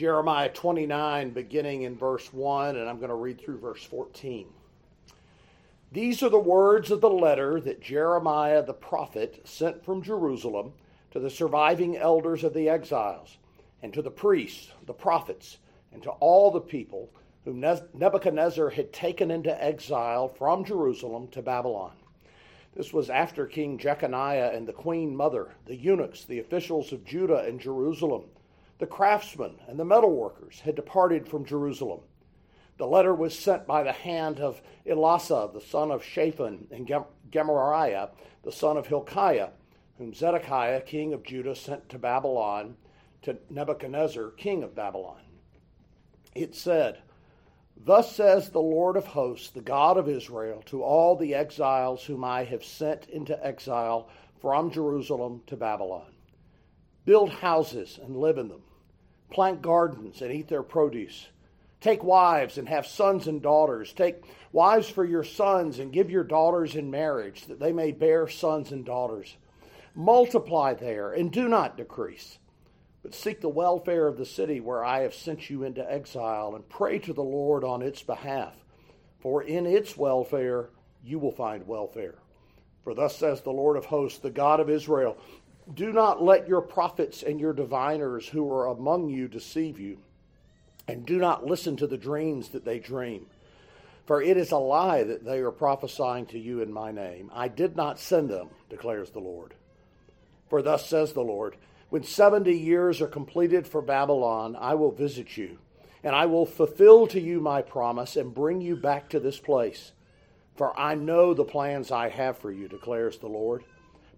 Jeremiah 29, beginning in verse 1, and I'm going to read through verse 14. These are the words of the letter that Jeremiah the prophet sent from Jerusalem to the surviving elders of the exiles, and to the priests, the prophets, and to all the people whom Nebuchadnezzar had taken into exile from Jerusalem to Babylon. This was after King Jeconiah and the queen mother, the eunuchs, the officials of Judah and Jerusalem, the craftsmen and the metalworkers had departed from Jerusalem. The letter was sent by the hand of Elasah, the son of Shaphan, and Gemariah, the son of Hilkiah, whom Zedekiah, king of Judah, sent to Babylon to Nebuchadnezzar, king of Babylon. It said, Thus says the Lord of hosts, the God of Israel, to all the exiles whom I have sent into exile from Jerusalem to Babylon Build houses and live in them, plant gardens and eat their produce. Take wives and have sons and daughters. Take wives for your sons and give your daughters in marriage, that they may bear sons and daughters. Multiply there and do not decrease but seek the welfare of the city where I have sent you into exile, and pray to the Lord on its behalf. For in its welfare you will find welfare. For thus says the Lord of hosts, the God of Israel Do not let your prophets and your diviners who are among you deceive you, and do not listen to the dreams that they dream. For it is a lie that they are prophesying to you in my name. I did not send them, declares the Lord. For thus says the Lord, when 70 years are completed for Babylon, I will visit you, and I will fulfill to you my promise and bring you back to this place. For I know the plans I have for you, declares the Lord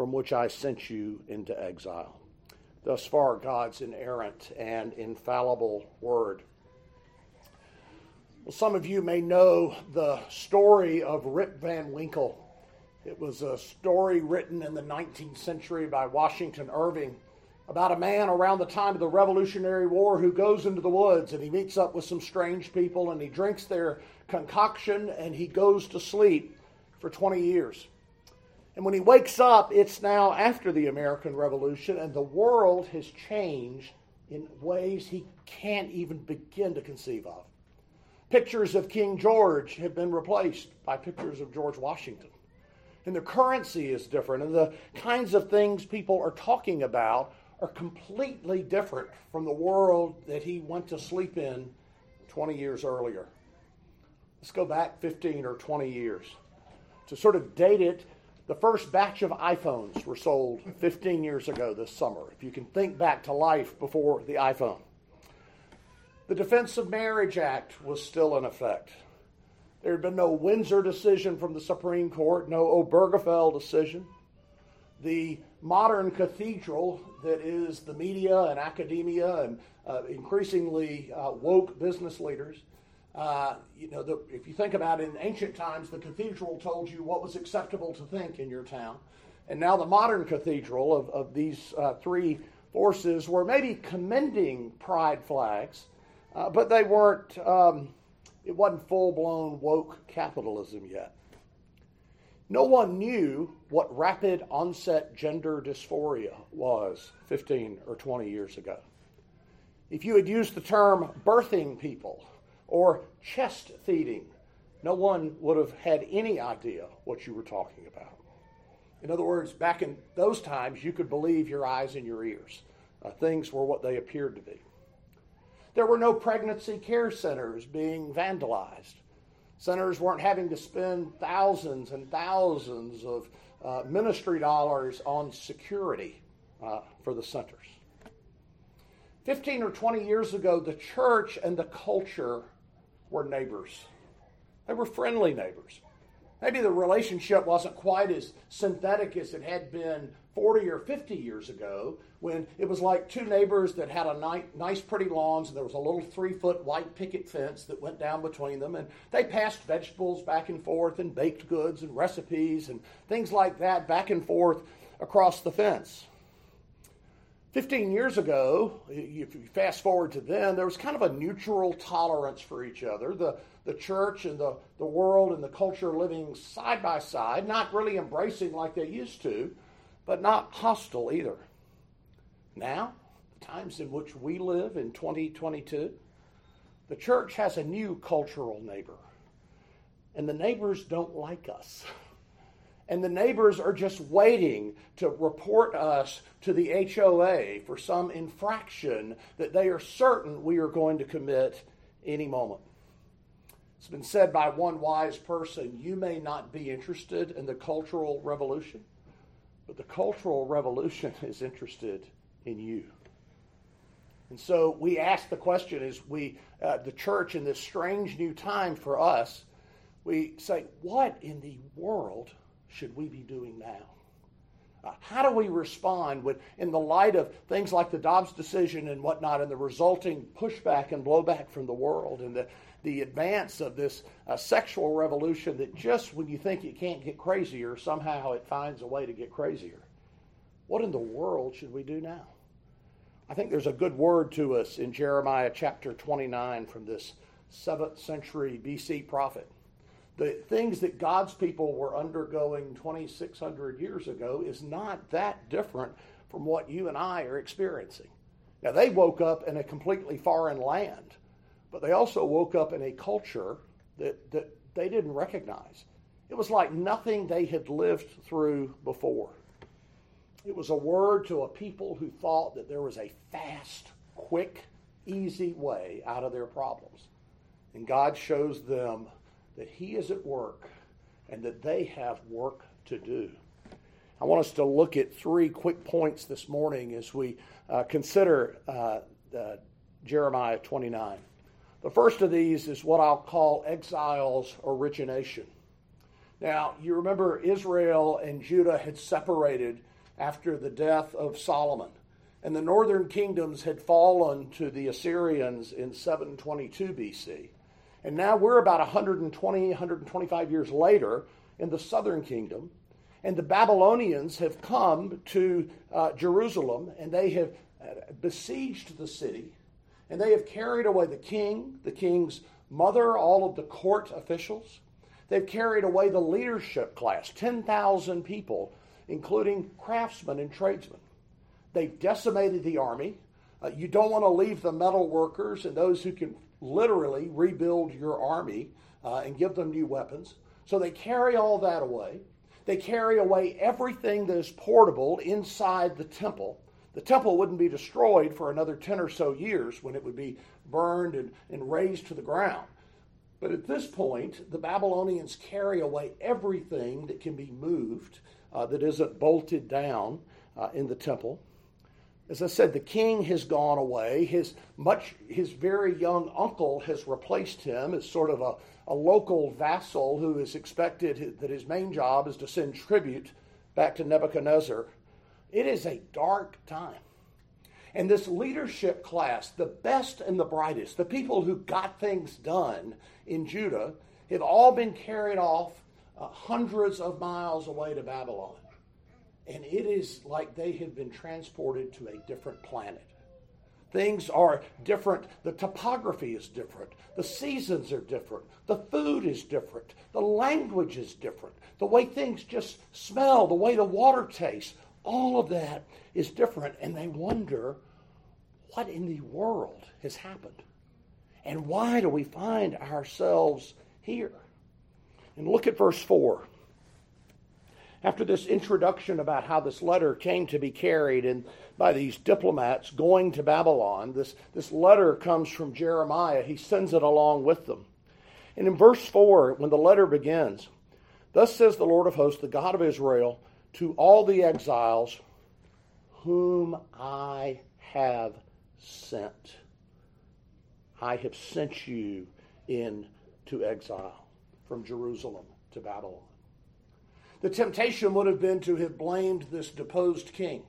from which I sent you into exile. Thus far, God's inerrant and infallible word. Well, some of you may know the story of Rip Van Winkle. It was a story written in the 19th century by Washington Irving about a man around the time of the Revolutionary War who goes into the woods and he meets up with some strange people and he drinks their concoction and he goes to sleep for 20 years. And when he wakes up, it's now after the American Revolution and the world has changed in ways he can't even begin to conceive of. Pictures of King George have been replaced by pictures of George Washington. And the currency is different, and the kinds of things people are talking about are completely different from the world that he went to sleep in 20 years earlier. Let's go back 15 or 20 years. To sort of date it, the first batch of iPhones were sold 15 years ago this summer, if you can think back to life before the iPhone. The Defense of Marriage Act was still in effect. There had been no Windsor decision from the Supreme Court, no Obergefell decision. The modern cathedral that is the media and academia and uh, increasingly uh, woke business leaders. Uh, you know, the, if you think about it, in ancient times, the cathedral told you what was acceptable to think in your town. And now the modern cathedral of, of these uh, three forces were maybe commending pride flags, uh, but they weren't, um, it wasn't full blown woke capitalism yet. No one knew what rapid onset gender dysphoria was 15 or 20 years ago. If you had used the term birthing people or chest feeding, no one would have had any idea what you were talking about. In other words, back in those times, you could believe your eyes and your ears. Uh, things were what they appeared to be. There were no pregnancy care centers being vandalized. Centers weren't having to spend thousands and thousands of uh, ministry dollars on security uh, for the centers. 15 or 20 years ago, the church and the culture were neighbors. They were friendly neighbors. Maybe the relationship wasn't quite as synthetic as it had been 40 or 50 years ago when it was like two neighbors that had a nice, pretty lawns and there was a little three foot white picket fence that went down between them. And they passed vegetables back and forth and baked goods and recipes and things like that back and forth across the fence. 15 years ago, if you fast forward to then, there was kind of a neutral tolerance for each other. The, the church and the, the world and the culture living side by side, not really embracing like they used to, but not hostile either. Now, the times in which we live in 2022, the church has a new cultural neighbor, and the neighbors don't like us. and the neighbors are just waiting to report us to the HOA for some infraction that they are certain we are going to commit any moment. It's been said by one wise person you may not be interested in the Cultural Revolution, but the Cultural Revolution is interested in you. And so we ask the question as we, uh, the church in this strange new time for us, we say, what in the world should we be doing now? Uh, how do we respond with, in the light of things like the Dobbs decision and whatnot, and the resulting pushback and blowback from the world, and the, the advance of this uh, sexual revolution that just when you think it can't get crazier, somehow it finds a way to get crazier? What in the world should we do now? I think there's a good word to us in Jeremiah chapter 29 from this 7th century BC prophet the things that God's people were undergoing 2,600 years ago is not that different from what you and I are experiencing. Now, they woke up in a completely foreign land, but they also woke up in a culture that, that they didn't recognize. It was like nothing they had lived through before. It was a word to a people who thought that there was a fast, quick, easy way out of their problems. And God shows them that He is at work and that they have work to do. I want us to look at three quick points this morning as we uh, consider uh, uh, Jeremiah 29. The first of these is what I'll call exile's origination. Now, you remember Israel and Judah had separated after the death of Solomon, and the northern kingdoms had fallen to the Assyrians in 722 BC. And now we're about 120, 125 years later in the southern kingdom. And the Babylonians have come to uh, Jerusalem and they have uh, besieged the city. And they have carried away the king, the king's mother, all of the court officials. They've carried away the leadership class, 10,000 people, including craftsmen and tradesmen. They've decimated the army. Uh, you don't want to leave the metal workers and those who can literally rebuild your army uh, and give them new weapons. So they carry all that away. They carry away everything that is portable inside the temple. The temple wouldn't be destroyed for another 10 or so years when it would be burned and, and razed to the ground. But at this point, the Babylonians carry away everything that can be moved uh, that isn't bolted down uh, in the temple. As I said, the king has gone away. His much his very young uncle has replaced him as sort of a, a local vassal who is expected that his main job is to send tribute back to Nebuchadnezzar. It is a dark time. And this leadership class, the best and the brightest, the people who got things done in Judah, have all been carried off uh, hundreds of miles away to Babylon and it is like they have been transported to a different planet. Things are different. The topography is different. The seasons are different. The food is different. The language is different. The way things just smell, the way the water tastes, all of that is different. And they wonder what in the world has happened? And why do we find ourselves here? And look at verse 4 after this introduction about how this letter came to be carried and by these diplomats going to Babylon, this, this letter comes from Jeremiah. He sends it along with them. And in verse 4, when the letter begins, Thus says the Lord of hosts, the God of Israel, to all the exiles whom I have sent. I have sent you into exile from Jerusalem to Babylon. The temptation would have been to have blamed this deposed king,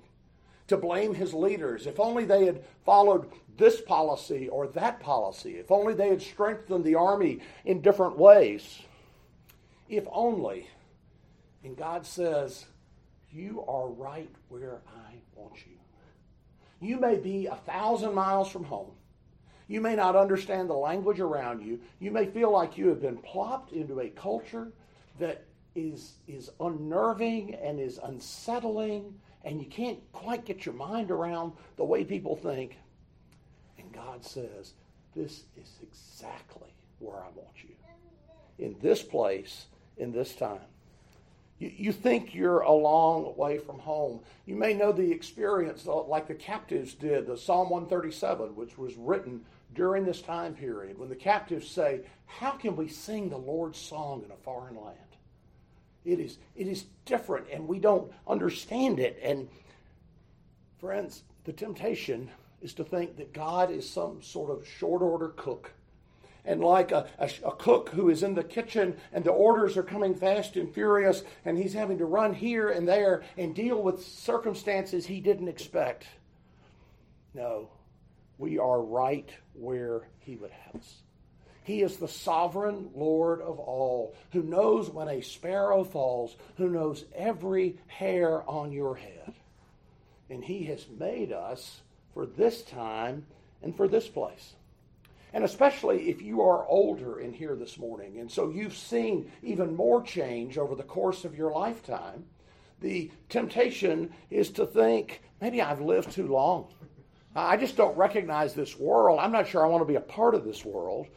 to blame his leaders. If only they had followed this policy or that policy, if only they had strengthened the army in different ways. If only. And God says, You are right where I want you. You may be a thousand miles from home. You may not understand the language around you. You may feel like you have been plopped into a culture that is, is unnerving and is unsettling, and you can't quite get your mind around the way people think. And God says, This is exactly where I want you. In this place, in this time. You, you think you're a long way from home. You may know the experience uh, like the captives did, the Psalm 137, which was written during this time period, when the captives say, How can we sing the Lord's song in a foreign land? It is, it is different, and we don't understand it. And friends, the temptation is to think that God is some sort of short order cook. And like a, a, a, cook who is in the kitchen and the orders are coming fast and furious, and he's having to run here and there and deal with circumstances he didn't expect. No, we are right where he would have us. He is the sovereign Lord of all, who knows when a sparrow falls, who knows every hair on your head. And he has made us for this time and for this place. And especially if you are older in here this morning, and so you've seen even more change over the course of your lifetime, the temptation is to think, maybe I've lived too long. I just don't recognize this world. I'm not sure I want to be a part of this world.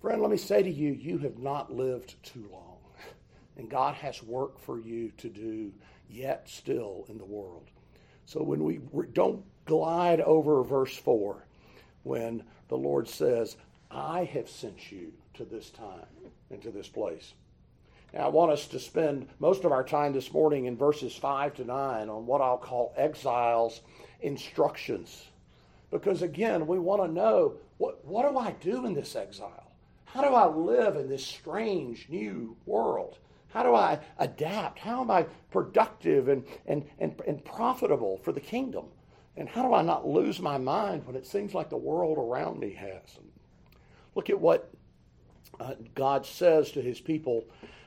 Friend, let me say to you, you have not lived too long. And God has work for you to do yet still in the world. So when we don't glide over verse 4, when the Lord says, I have sent you to this time and to this place. Now, I want us to spend most of our time this morning in verses 5 to 9 on what I'll call exiles' instructions. Because again, we want to know what, what do I do in this exile? How do I live in this strange new world? How do I adapt? How am I productive and, and, and, and profitable for the kingdom? And how do I not lose my mind when it seems like the world around me has? Look at what uh, God says to his people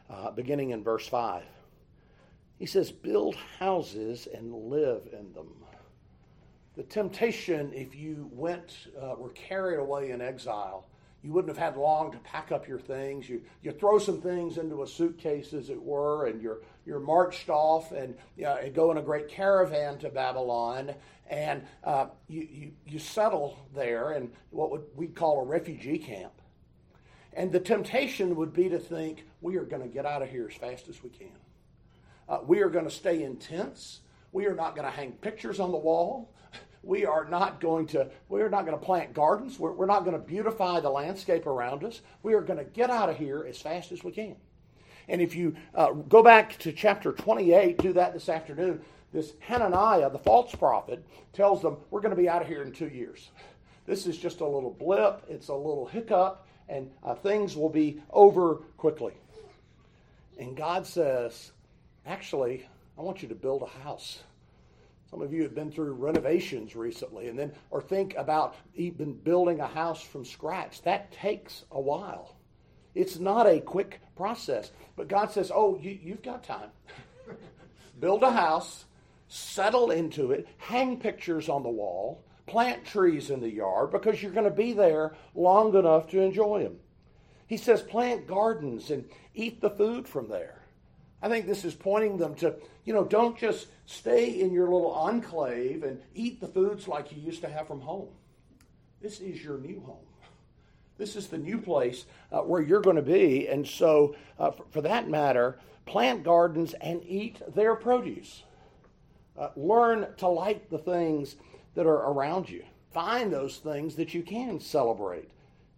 uh, beginning in verse 5. He says, Build houses and live in them. The temptation, if you went, uh, were carried away in exile, you wouldn't have had long to pack up your things. You, you throw some things into a suitcase, as it were, and you're, you're marched off and, and go in a great caravan to Babylon. And uh, you, you, you settle there in what would we call a refugee camp. And the temptation would be to think, we are going to get out of here as fast as we can. Uh, we are going to stay in tents. We are not going to hang pictures on the wall. We are not going to, we are not going to plant gardens. We're, we're not going to beautify the landscape around us. We are going to get out of here as fast as we can. And if you uh, go back to chapter 28, do that this afternoon, this Hananiah, the false prophet, tells them, We're going to be out of here in two years. This is just a little blip, it's a little hiccup, and uh, things will be over quickly. And God says, Actually, I want you to build a house. Some of you have been through renovations recently and then or think about even building a house from scratch. That takes a while. It's not a quick process. But God says, Oh, you, you've got time. Build a house, settle into it, hang pictures on the wall, plant trees in the yard because you're going to be there long enough to enjoy them. He says, plant gardens and eat the food from there. I think this is pointing them to, you know, don't just stay in your little enclave and eat the foods like you used to have from home. This is your new home. This is the new place uh, where you're going to be. And so, uh, for, for, that matter, plant gardens and eat their produce. Uh, learn to like the things that are around you. Find those things that you can celebrate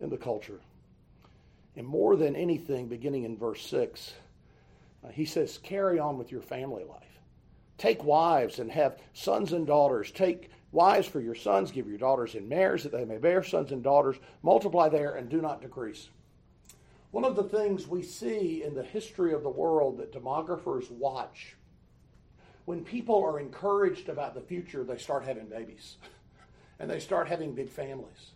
in the culture. And more than anything, beginning in verse 6, uh, Uh, he says, carry on with your family life. Take wives and have sons and daughters. Take wives for your sons, give your daughters in marriage that they may bear sons and daughters. Multiply there and do not decrease. One of the things we see in the history of the world that demographers watch when people are encouraged about the future, they start having babies and they start having big families.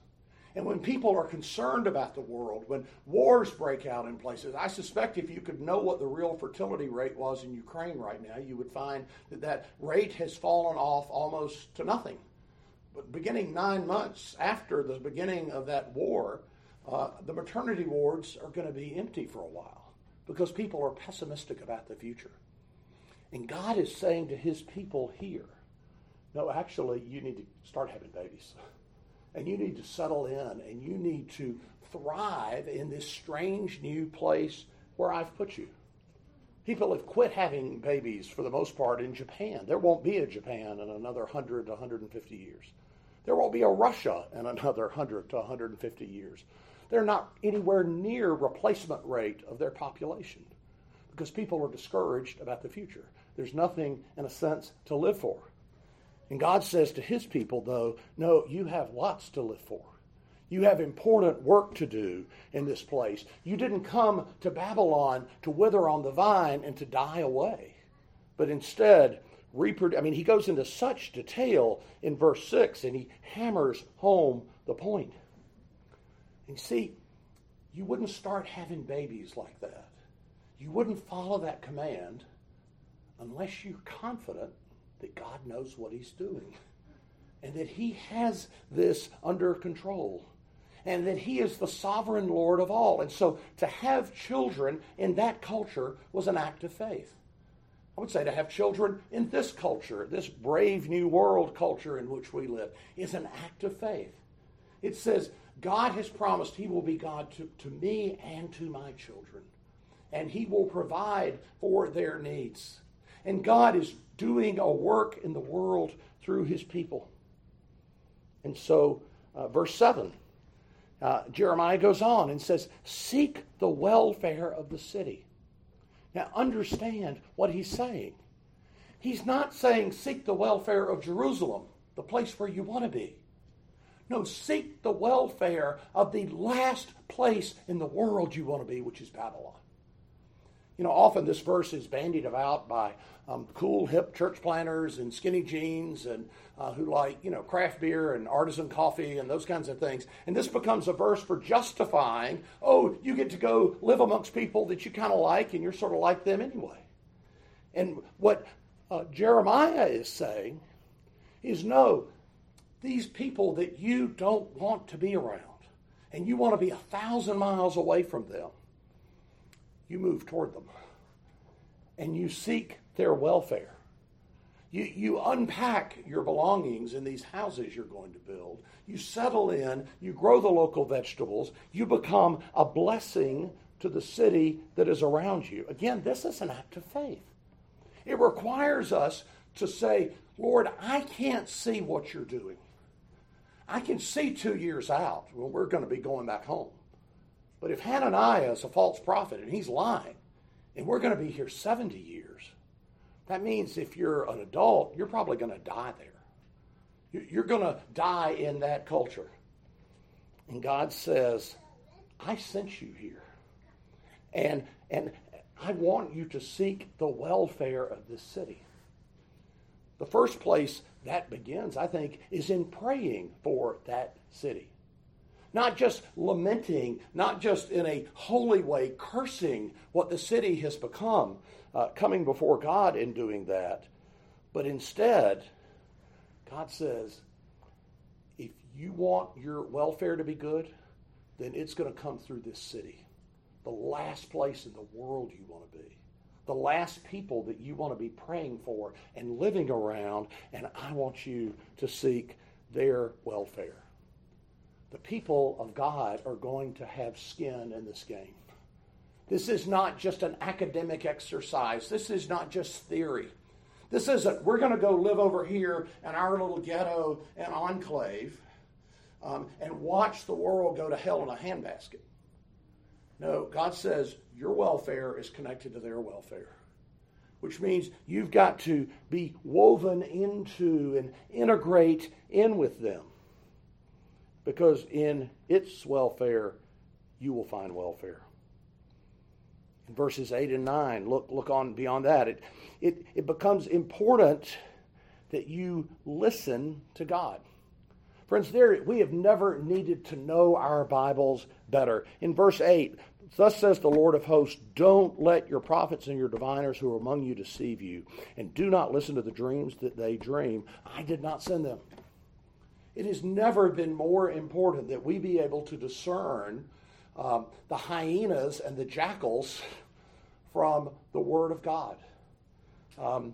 And when people are concerned about the world, when wars break out in places, I suspect if you could know what the real fertility rate was in Ukraine right now, you would find that that rate has fallen off almost to nothing. But beginning nine months after the beginning of that war, uh, the maternity wards are going to be empty for a while because people are pessimistic about the future. And God is saying to his people here, no, actually, you need to start having babies. And you need to settle in and you need to thrive in this strange new place where I've put you. People have quit having babies for the most part in Japan. There won't be a Japan in another 100 to 150 years. There won't be a Russia in another 100 to 150 years. They're not anywhere near replacement rate of their population because people are discouraged about the future. There's nothing, in a sense, to live for. And God says to his people, though, no, you have lots to live for. You have important work to do in this place. You didn't come to Babylon to wither on the vine and to die away, but instead, reproduce. I mean, he goes into such detail in verse 6 and he hammers home the point. And see, you wouldn't start having babies like that. You wouldn't follow that command unless you're confident that God knows what He's doing and that He has this under control and that He is the sovereign Lord of all. And so to have children in that culture was an act of faith. I would say to have children in this culture, this brave new world culture in which we live, is an act of faith. It says, God has promised He will be God to, to me and to my children, and He will provide for their needs. And God is doing a work in the world through his people. And so, uh, verse 7, uh, Jeremiah goes on and says, Seek the welfare of the city. Now, understand what he's saying. He's not saying, Seek the welfare of Jerusalem, the place where you want to be. No, seek the welfare of the last place in the world you want to be, which is Babylon. You know, often this verse is bandied about by um, cool, hip church planners and skinny jeans and uh, who like, you know, craft beer and artisan coffee and those kinds of things. And this becomes a verse for justifying, oh, you get to go live amongst people that you kind of like and you're sort of like them anyway. And what uh, Jeremiah is saying is no, these people that you don't want to be around and you want to be a thousand miles away from them you move toward them and you seek their welfare. You, you unpack your belongings in these houses you're going to build. You settle in, you grow the local vegetables, you become a blessing to the city that is around you. Again, this is an act of faith. It requires us to say, Lord, I can't see what you're doing. I can see two years out when we're going to be going back home. But if Hananiah is a false prophet and he's lying, and we're going to be here 70 years, that means if you're an adult, you're probably going to die there. You're going to die in that culture. And God says, I sent you here. And, and I want you to seek the welfare of this city. The first place that begins, I think, is in praying for that city. Not just lamenting, not just in a holy way cursing what the city has become, uh, coming before God in doing that, but instead, God says, if you want your welfare to be good, then it's going to come through this city. The last place in the world you want to be. The last people that you want to be praying for and living around, and I want you to seek their welfare the people of God are going to have skin in this game. This is not just an academic exercise. This is not just theory. This isn't, we're going to go live over here in our little ghetto and enclave um, and watch the world go to hell in a handbasket. No, God says your welfare is connected to their welfare, which means you've got to be woven into and integrate in with them because in its welfare, you will find welfare. In verses 8 and 9. Look, look on beyond that. It, it, it becomes important that you listen to God. Friends, there we have never needed to know our Bibles better. In verse 8, thus says the Lord of hosts, don't let your prophets and your diviners who are among you deceive you, and do not listen to the dreams that they dream. I did not send them. It has never been more important that we be able to discern um, the hyenas and the jackals from the Word of God. Um,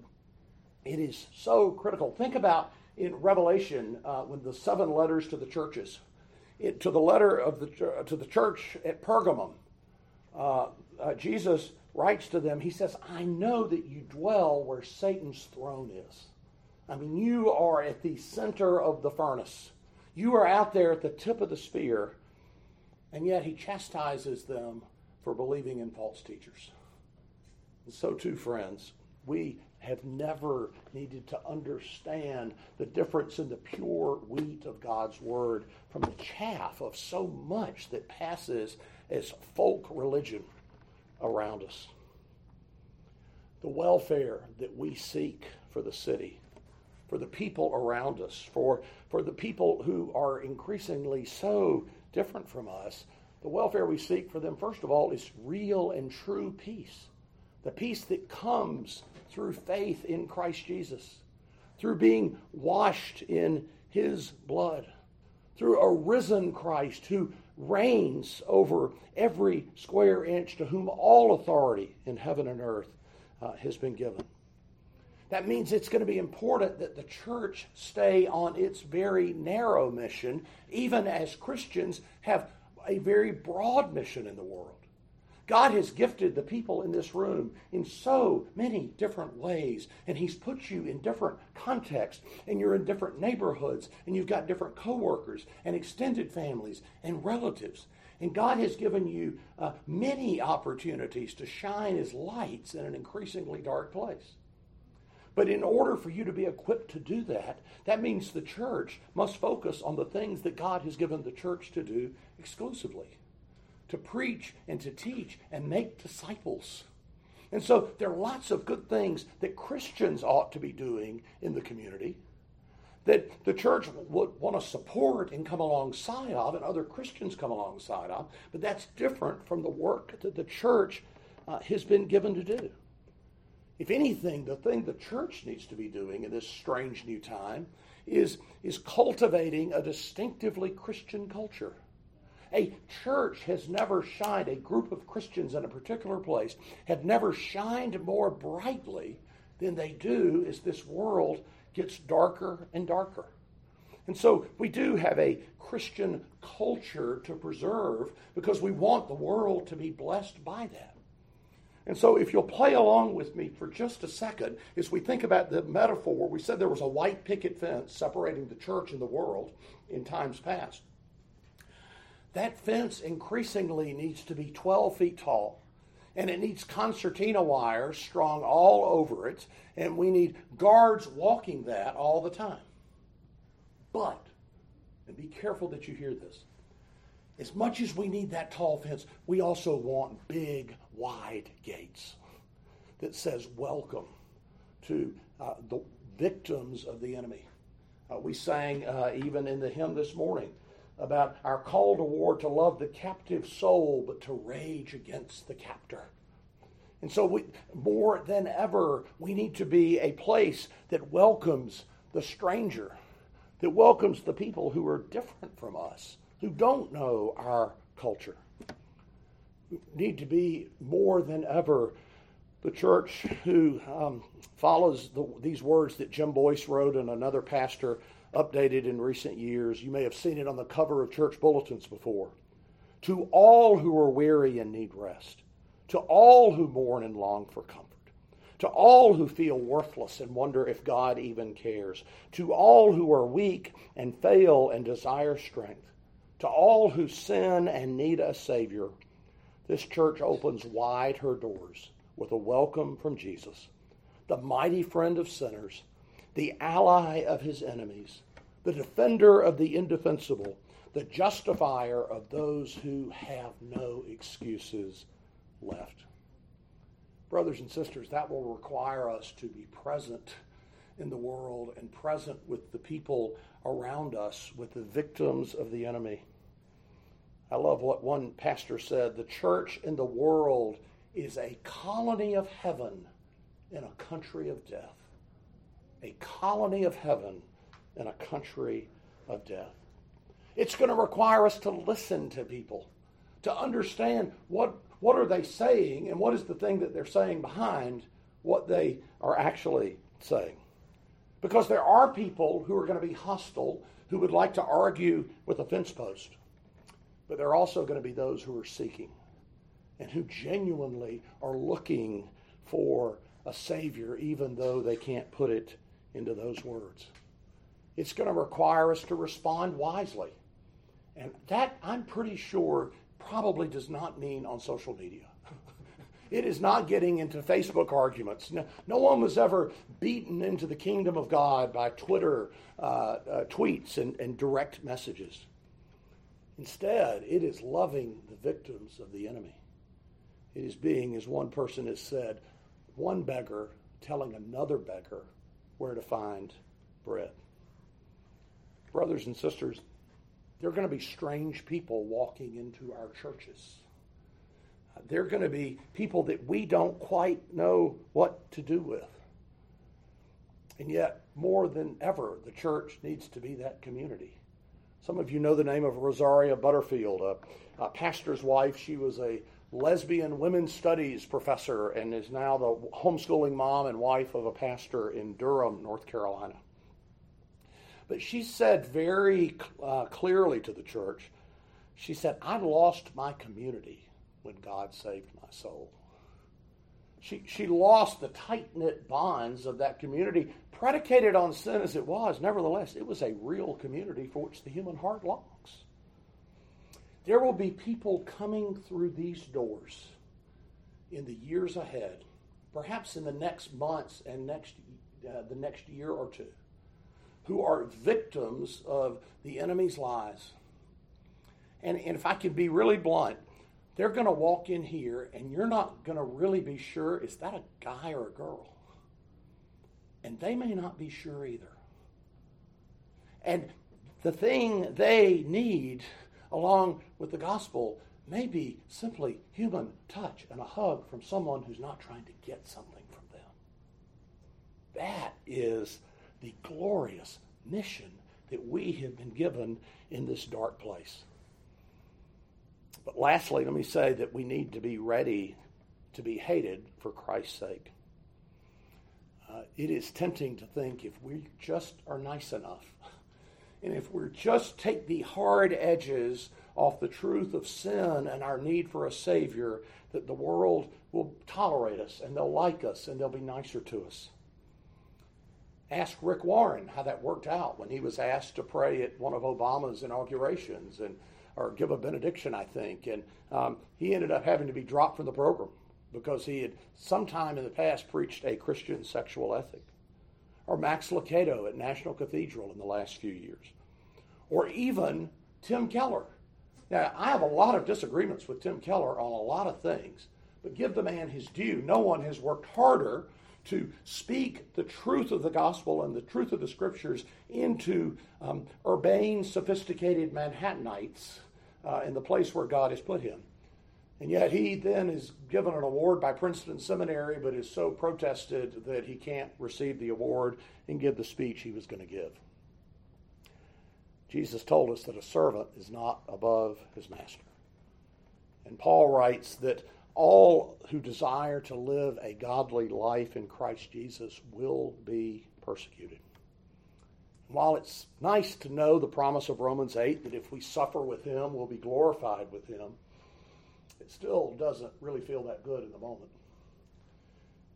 it is so critical. Think about in Revelation uh, when the seven letters to the churches, it, to the letter of the to the church at Pergamum, uh, uh, Jesus writes to them. He says, "I know that you dwell where Satan's throne is. I mean, you are at the center of the furnace. You are out there at the tip of the spear, and yet he chastises them for believing in false teachers." And so, too, friends, we have never needed to understand the difference in the pure wheat of God's Word from the chaff of so much that passes as folk religion around us. The welfare that we seek for the city, for the people around us, for, for the people who are increasingly so different from us, the welfare we seek for them, first of all, is real and true peace. The peace that comes through faith in Christ Jesus, through being washed in his blood, through a risen Christ who reigns over every square inch to whom all authority in heaven and earth uh, has been given. That means it's going to be important that the church stay on its very narrow mission, even as Christians have a very broad mission in the world. God has gifted the people in this room in so many different ways, and He's put you in different contexts, and you're in different neighborhoods, and you've got different coworkers, and extended families, and relatives. And God has given you uh, many opportunities to shine as lights in an increasingly dark place. But in order for you to be equipped to do that, that means the church must focus on the things that God has given the church to do exclusively to preach and to teach and make disciples. And so there are lots of good things that Christians ought to be doing in the community that the church would want to support and come alongside of, and other Christians come alongside of, but that's different from the work that the church uh, has been given to do. If anything, the thing the church needs to be doing in this strange new time is, is cultivating a distinctively Christian culture. A church has never shined, a group of Christians in a particular place have never shined more brightly than they do as this world gets darker and darker. And so we do have a Christian culture to preserve because we want the world to be blessed by that. And so, if you'll play along with me for just a second, as we think about the metaphor we said there was a white picket fence separating the church and the world in times past. That fence increasingly needs to be 12 feet tall. And it needs concertina wires strung all over it. And we need guards walking that all the time. But, and be careful that you hear this, as much as we need that tall fence, we also want big, wide gates that says welcome to uh, the victims of the enemy. Uh, we sang uh, even in the hymn this morning about our call to war to love the captive soul, but to rage against the captor. And so, we, more than ever, we need to be a place that welcomes the stranger, that welcomes the people who are different from us, who don't know our culture. Need to be more than ever the church who um, follows the, these words that Jim Boice wrote and another pastor updated in recent years. You may have seen it on the cover of church bulletins before. To all who are weary and need rest, to all who mourn and long for comfort, to all who feel worthless and wonder if God even cares, to all who are weak and fail and desire strength, to all who sin and need a Savior, this church opens wide her doors with a welcome from Jesus, the mighty friend of sinners, the ally of his enemies, the defender of the indefensible, the justifier of those who have no excuses left. Brothers and sisters, that will require us to be present in the world and present with the people around us, with the victims of the enemy. I love what one pastor said the church in the world is a colony of heaven in a country of death. A colony of heaven in a country of death. It's going to require us to listen to people, to understand what, what are they saying and what is the thing that they're saying behind what they are actually saying. Because there are people who are going to be hostile, who would like to argue with a fence post. But there are also going to be those who are seeking and who genuinely are looking for a Savior, even though they can't put it into those words. It's going to require us to respond wisely. And that, I'm pretty sure, probably does not mean on social media. it is not getting into Facebook arguments. No, no, one was ever beaten into the kingdom of God by Twitter uh, uh, tweets and, and direct messages. Instead, it is loving the victims of the enemy. It is being, as one person has said, one beggar telling another beggar where to find bread. Brothers and sisters, there are going to be strange people walking into our churches. There are going to be people that we don't quite know what to do with. And yet, more than ever, the church needs to be that community. Some of you know the name of Rosaria Butterfield, a, a pastor's wife. She was a lesbian women's studies professor and is now the homeschooling mom and wife of a pastor in Durham, North Carolina. But she said very uh, clearly to the church, she said, I lost my community when God saved my soul. She, she lost the tight knit bonds of that community, predicated on sin as it was. Nevertheless, it was a real community for which the human heart longs. There will be people coming through these doors in the years ahead, perhaps in the next months and next, uh, the next year or two, who are victims of the enemy's lies. And, and if I can be really blunt, they're going to walk in here and you're not going to really be sure is that a guy or a girl? And they may not be sure either. And the thing they need, along with the gospel, may be simply human touch and a hug from someone who's not trying to get something from them. That is the glorious mission that we have been given in this dark place. But lastly, let me say that we need to be ready to be hated for Christ's sake. Uh, it is tempting to think if we just are nice enough, and if we just take the hard edges off the truth of sin and our need for a Savior, that the world will tolerate us and they'll like us and they'll be nicer to us. Ask Rick Warren how that worked out when he was asked to pray at one of Obama's inaugurations and or give a benediction, I think, and um, he ended up having to be dropped from the program because he had sometime in the past preached a Christian sexual ethic. Or Max Lucado at National Cathedral in the last few years. Or even Tim Keller. Now, I have a lot of disagreements with Tim Keller on a lot of things, but give the man his due. No one has worked harder to speak the truth of the gospel and the truth of the scriptures into um, urbane, sophisticated Manhattanites uh, in the place where God has put him. And yet he then is given an award by Princeton Seminary, but is so protested that he can't receive the award and give the speech he was going to give. Jesus told us that a servant is not above his master. And Paul writes that all who desire to live a godly life in Christ Jesus will be persecuted. While it's nice to know the promise of Romans 8 that if we suffer with him, we'll be glorified with him, it still doesn't really feel that good in the moment.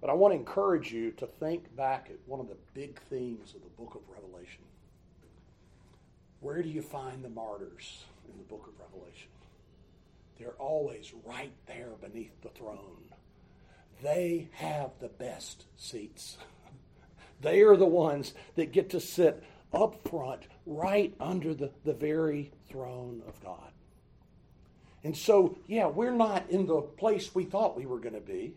But I want to encourage you to think back at one of the big themes of the book of Revelation. Where do you find the martyrs in the book of Revelation? They're always right there beneath the throne. They have the best seats. they are the ones that get to sit up front, right under the, the very throne of God. And so, yeah, we're not in the place we thought we were going to be.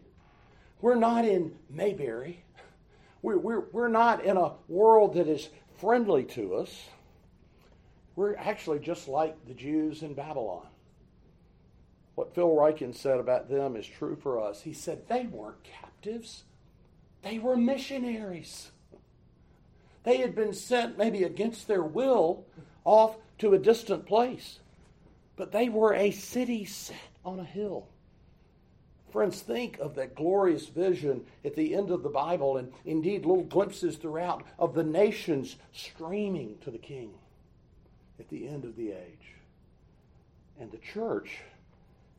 We're not in Mayberry. We're, we're, we're not in a world that is friendly to us. We're actually just like the Jews in Babylon. What Phil Ryken said about them is true for us. He said they weren't captives, they were missionaries. They had been sent, maybe against their will, off to a distant place. But they were a city set on a hill. Friends, think of that glorious vision at the end of the Bible, and indeed little glimpses throughout of the nations streaming to the King at the end of the age. And the church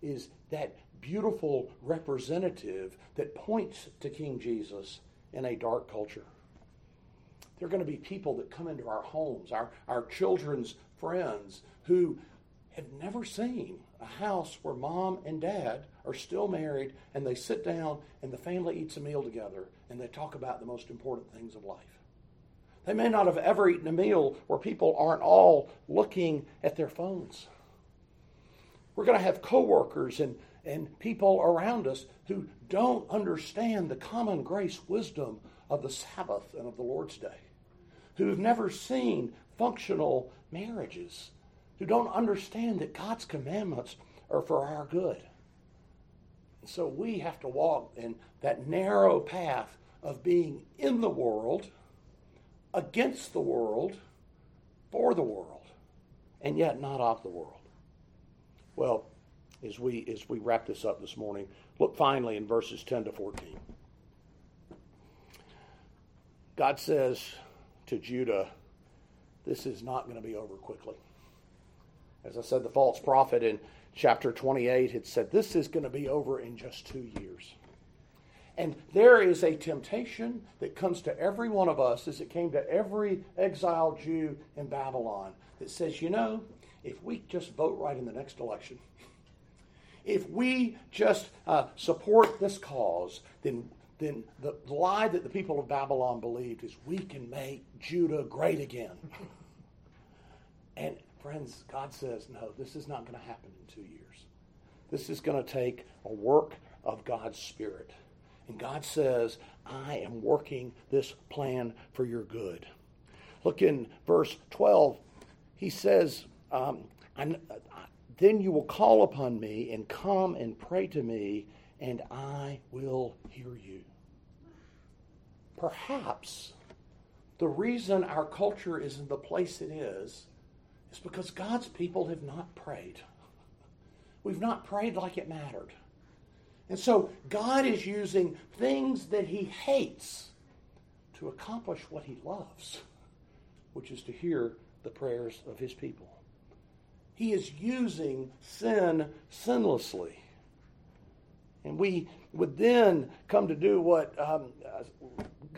is that beautiful representative that points to King Jesus in a dark culture. There are going to be people that come into our homes, our, our children's friends, who have never seen a house where mom and dad are still married and they sit down and the family eats a meal together and they talk about the most important things of life. They may not have ever eaten a meal where people aren't all looking at their phones. We're going to have coworkers and, and people around us who don't understand the common grace wisdom of the Sabbath and of the Lord's Day, who have never seen functional marriages, who don't understand that God's commandments are for our good. So we have to walk in that narrow path of being in the world, against the world, for the world, and yet not of the world. Well, as we as we wrap this up this morning, look finally in verses 10 to 14. God says to Judah, this is not going to be over quickly. As I said, the false prophet in chapter 28 had said, This is going to be over in just two years. And there is a temptation that comes to every one of us, as it came to every exiled Jew in Babylon, that says, You know, if we just vote right in the next election, if we just uh, support this cause, then, then the lie that the people of Babylon believed is we can make Judah great again. and Friends, God says, no, this is not going to happen in two years. This is going to take a work of God's Spirit. And God says, I am working this plan for your good. Look in verse 12. He says, um, Then you will call upon me and come and pray to me, and I will hear you. Perhaps the reason our culture is in the place it is is because God's people have not prayed. We've not prayed like it mattered. And so God is using things that he hates to accomplish what he loves, which is to hear the prayers of his people. He is using sin sinlessly. And we would then come to do what um,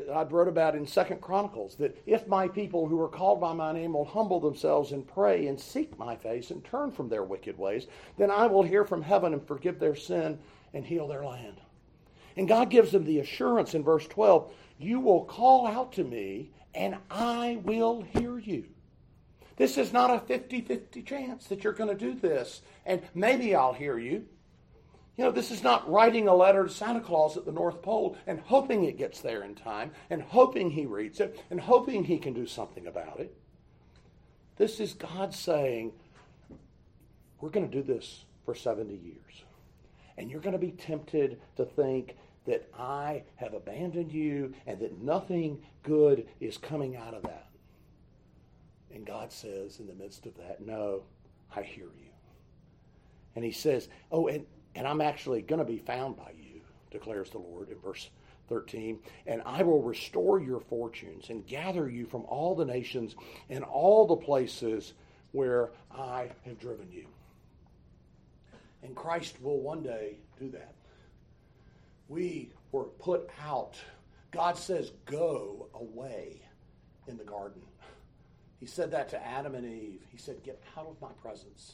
God wrote about in Second Chronicles that if my people who are called by my name will humble themselves and pray and seek my face and turn from their wicked ways, then I will hear from heaven and forgive their sin and heal their land. And God gives them the assurance in verse 12 you will call out to me and I will hear you. This is not a 50 50 chance that you're going to do this, and maybe I'll hear you. You know, this is not writing a letter to Santa Claus at the North Pole and hoping it gets there in time and hoping he reads it and hoping he can do something about it. This is God saying, we're going to do this for 70 years. And you're going to be tempted to think that I have abandoned you and that nothing good is coming out of that. And God says in the midst of that, no, I hear you. And he says, oh, and and I'm actually going to be found by you, declares the Lord in verse 13. And I will restore your fortunes and gather you from all the nations and all the places where I have driven you. And Christ will one day do that. We were put out. God says, Go away in the garden. He said that to Adam and Eve. He said, Get out of my presence.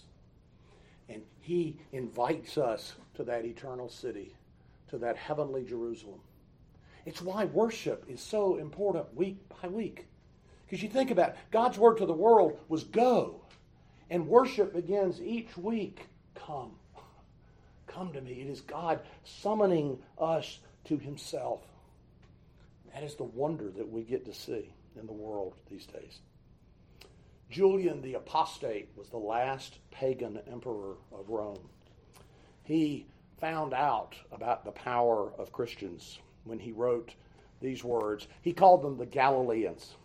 And he invites us to that eternal city, to that heavenly Jerusalem. It's why worship is so important week by week. Because you think about it, God's word to the world was go. And worship begins each week come. Come to me. It is God summoning us to himself. That is the wonder that we get to see in the world these days. Julian the Apostate was the last pagan emperor of Rome. He found out about the power of Christians when he wrote these words. He called them the Galileans.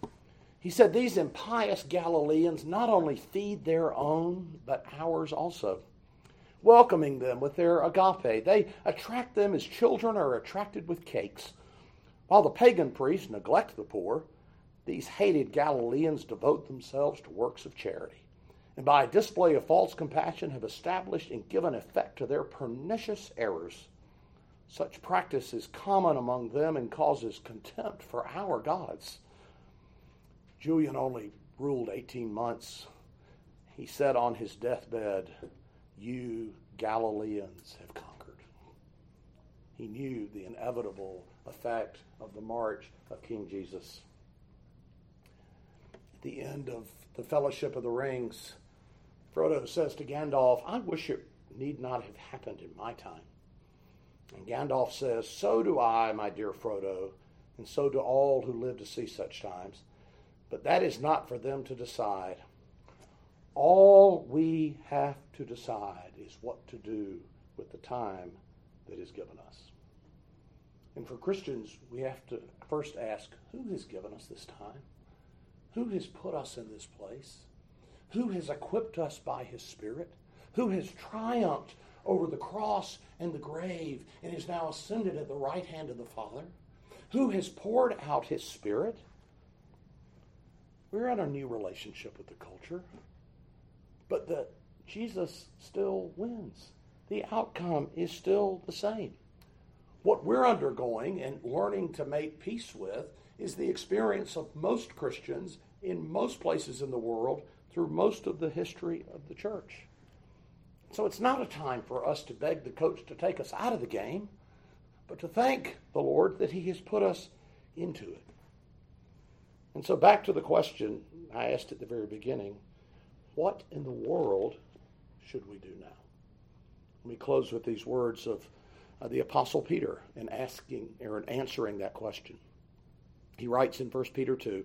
He said, These impious Galileans not only feed their own, but ours also welcoming them with their agape. They attract them as children are attracted with cakes. While the pagan priests neglect the poor, these hated Galileans devote themselves to works of charity, and by a display of false compassion have established and given effect to their pernicious errors. Such practice is common among them and causes contempt for our gods. Julian only ruled 18 months. He said on his deathbed, you Galileans have conquered. He knew the inevitable effect of the march of King Jesus. The end of the Fellowship of the Rings, Frodo says to Gandalf, I wish it need not have happened in my time. And Gandalf says, So do I, my dear Frodo, and so do all who live to see such times. But that is not for them to decide. All we have to decide is what to do with the time that is given us. And for Christians, we have to first ask who has given us this time? Who has put us in this place? Who has equipped us by his Spirit? Who has triumphed over the cross and the grave and is now ascended at the right hand of the Father? Who has poured out his Spirit? We're in a new relationship with the culture but that Jesus still wins. The outcome is still the same. What we're undergoing and learning to make peace with is the experience of most Christians in most places in the world through most of the history of the church. So it's not a time for us to beg the coach to take us out of the game, but to thank the Lord that He has put us into it. And so back to the question I asked at the very beginning what in the world should we do now? Let me close with these words of uh, the Apostle Peter and asking or answering that question. He writes in 1 Peter 2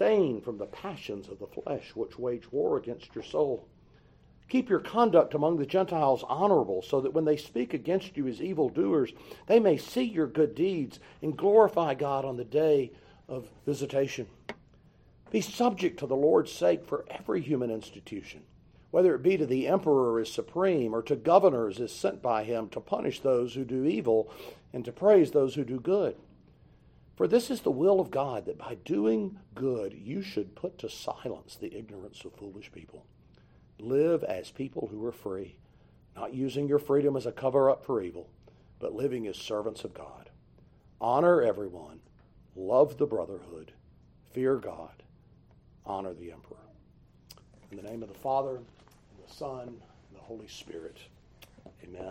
abstain from the passions of the flesh which wage war against your soul. Keep your conduct among the Gentiles honorable, so that when they speak against you as evildoers, they may see your good deeds and glorify God on the day of visitation. Be subject to the Lord's sake for every human institution whether it be to the emperor as supreme or to governors as sent by him to punish those who do evil and to praise those who do good. For this is the will of God that by doing good you should put to silence the ignorance of foolish people. Live as people who are free, not using your freedom as a cover up for evil, but living as servants of God. Honor everyone, love the brotherhood, fear God, honor the emperor. In the name of the Father, and the Son, and the Holy Spirit. Amen.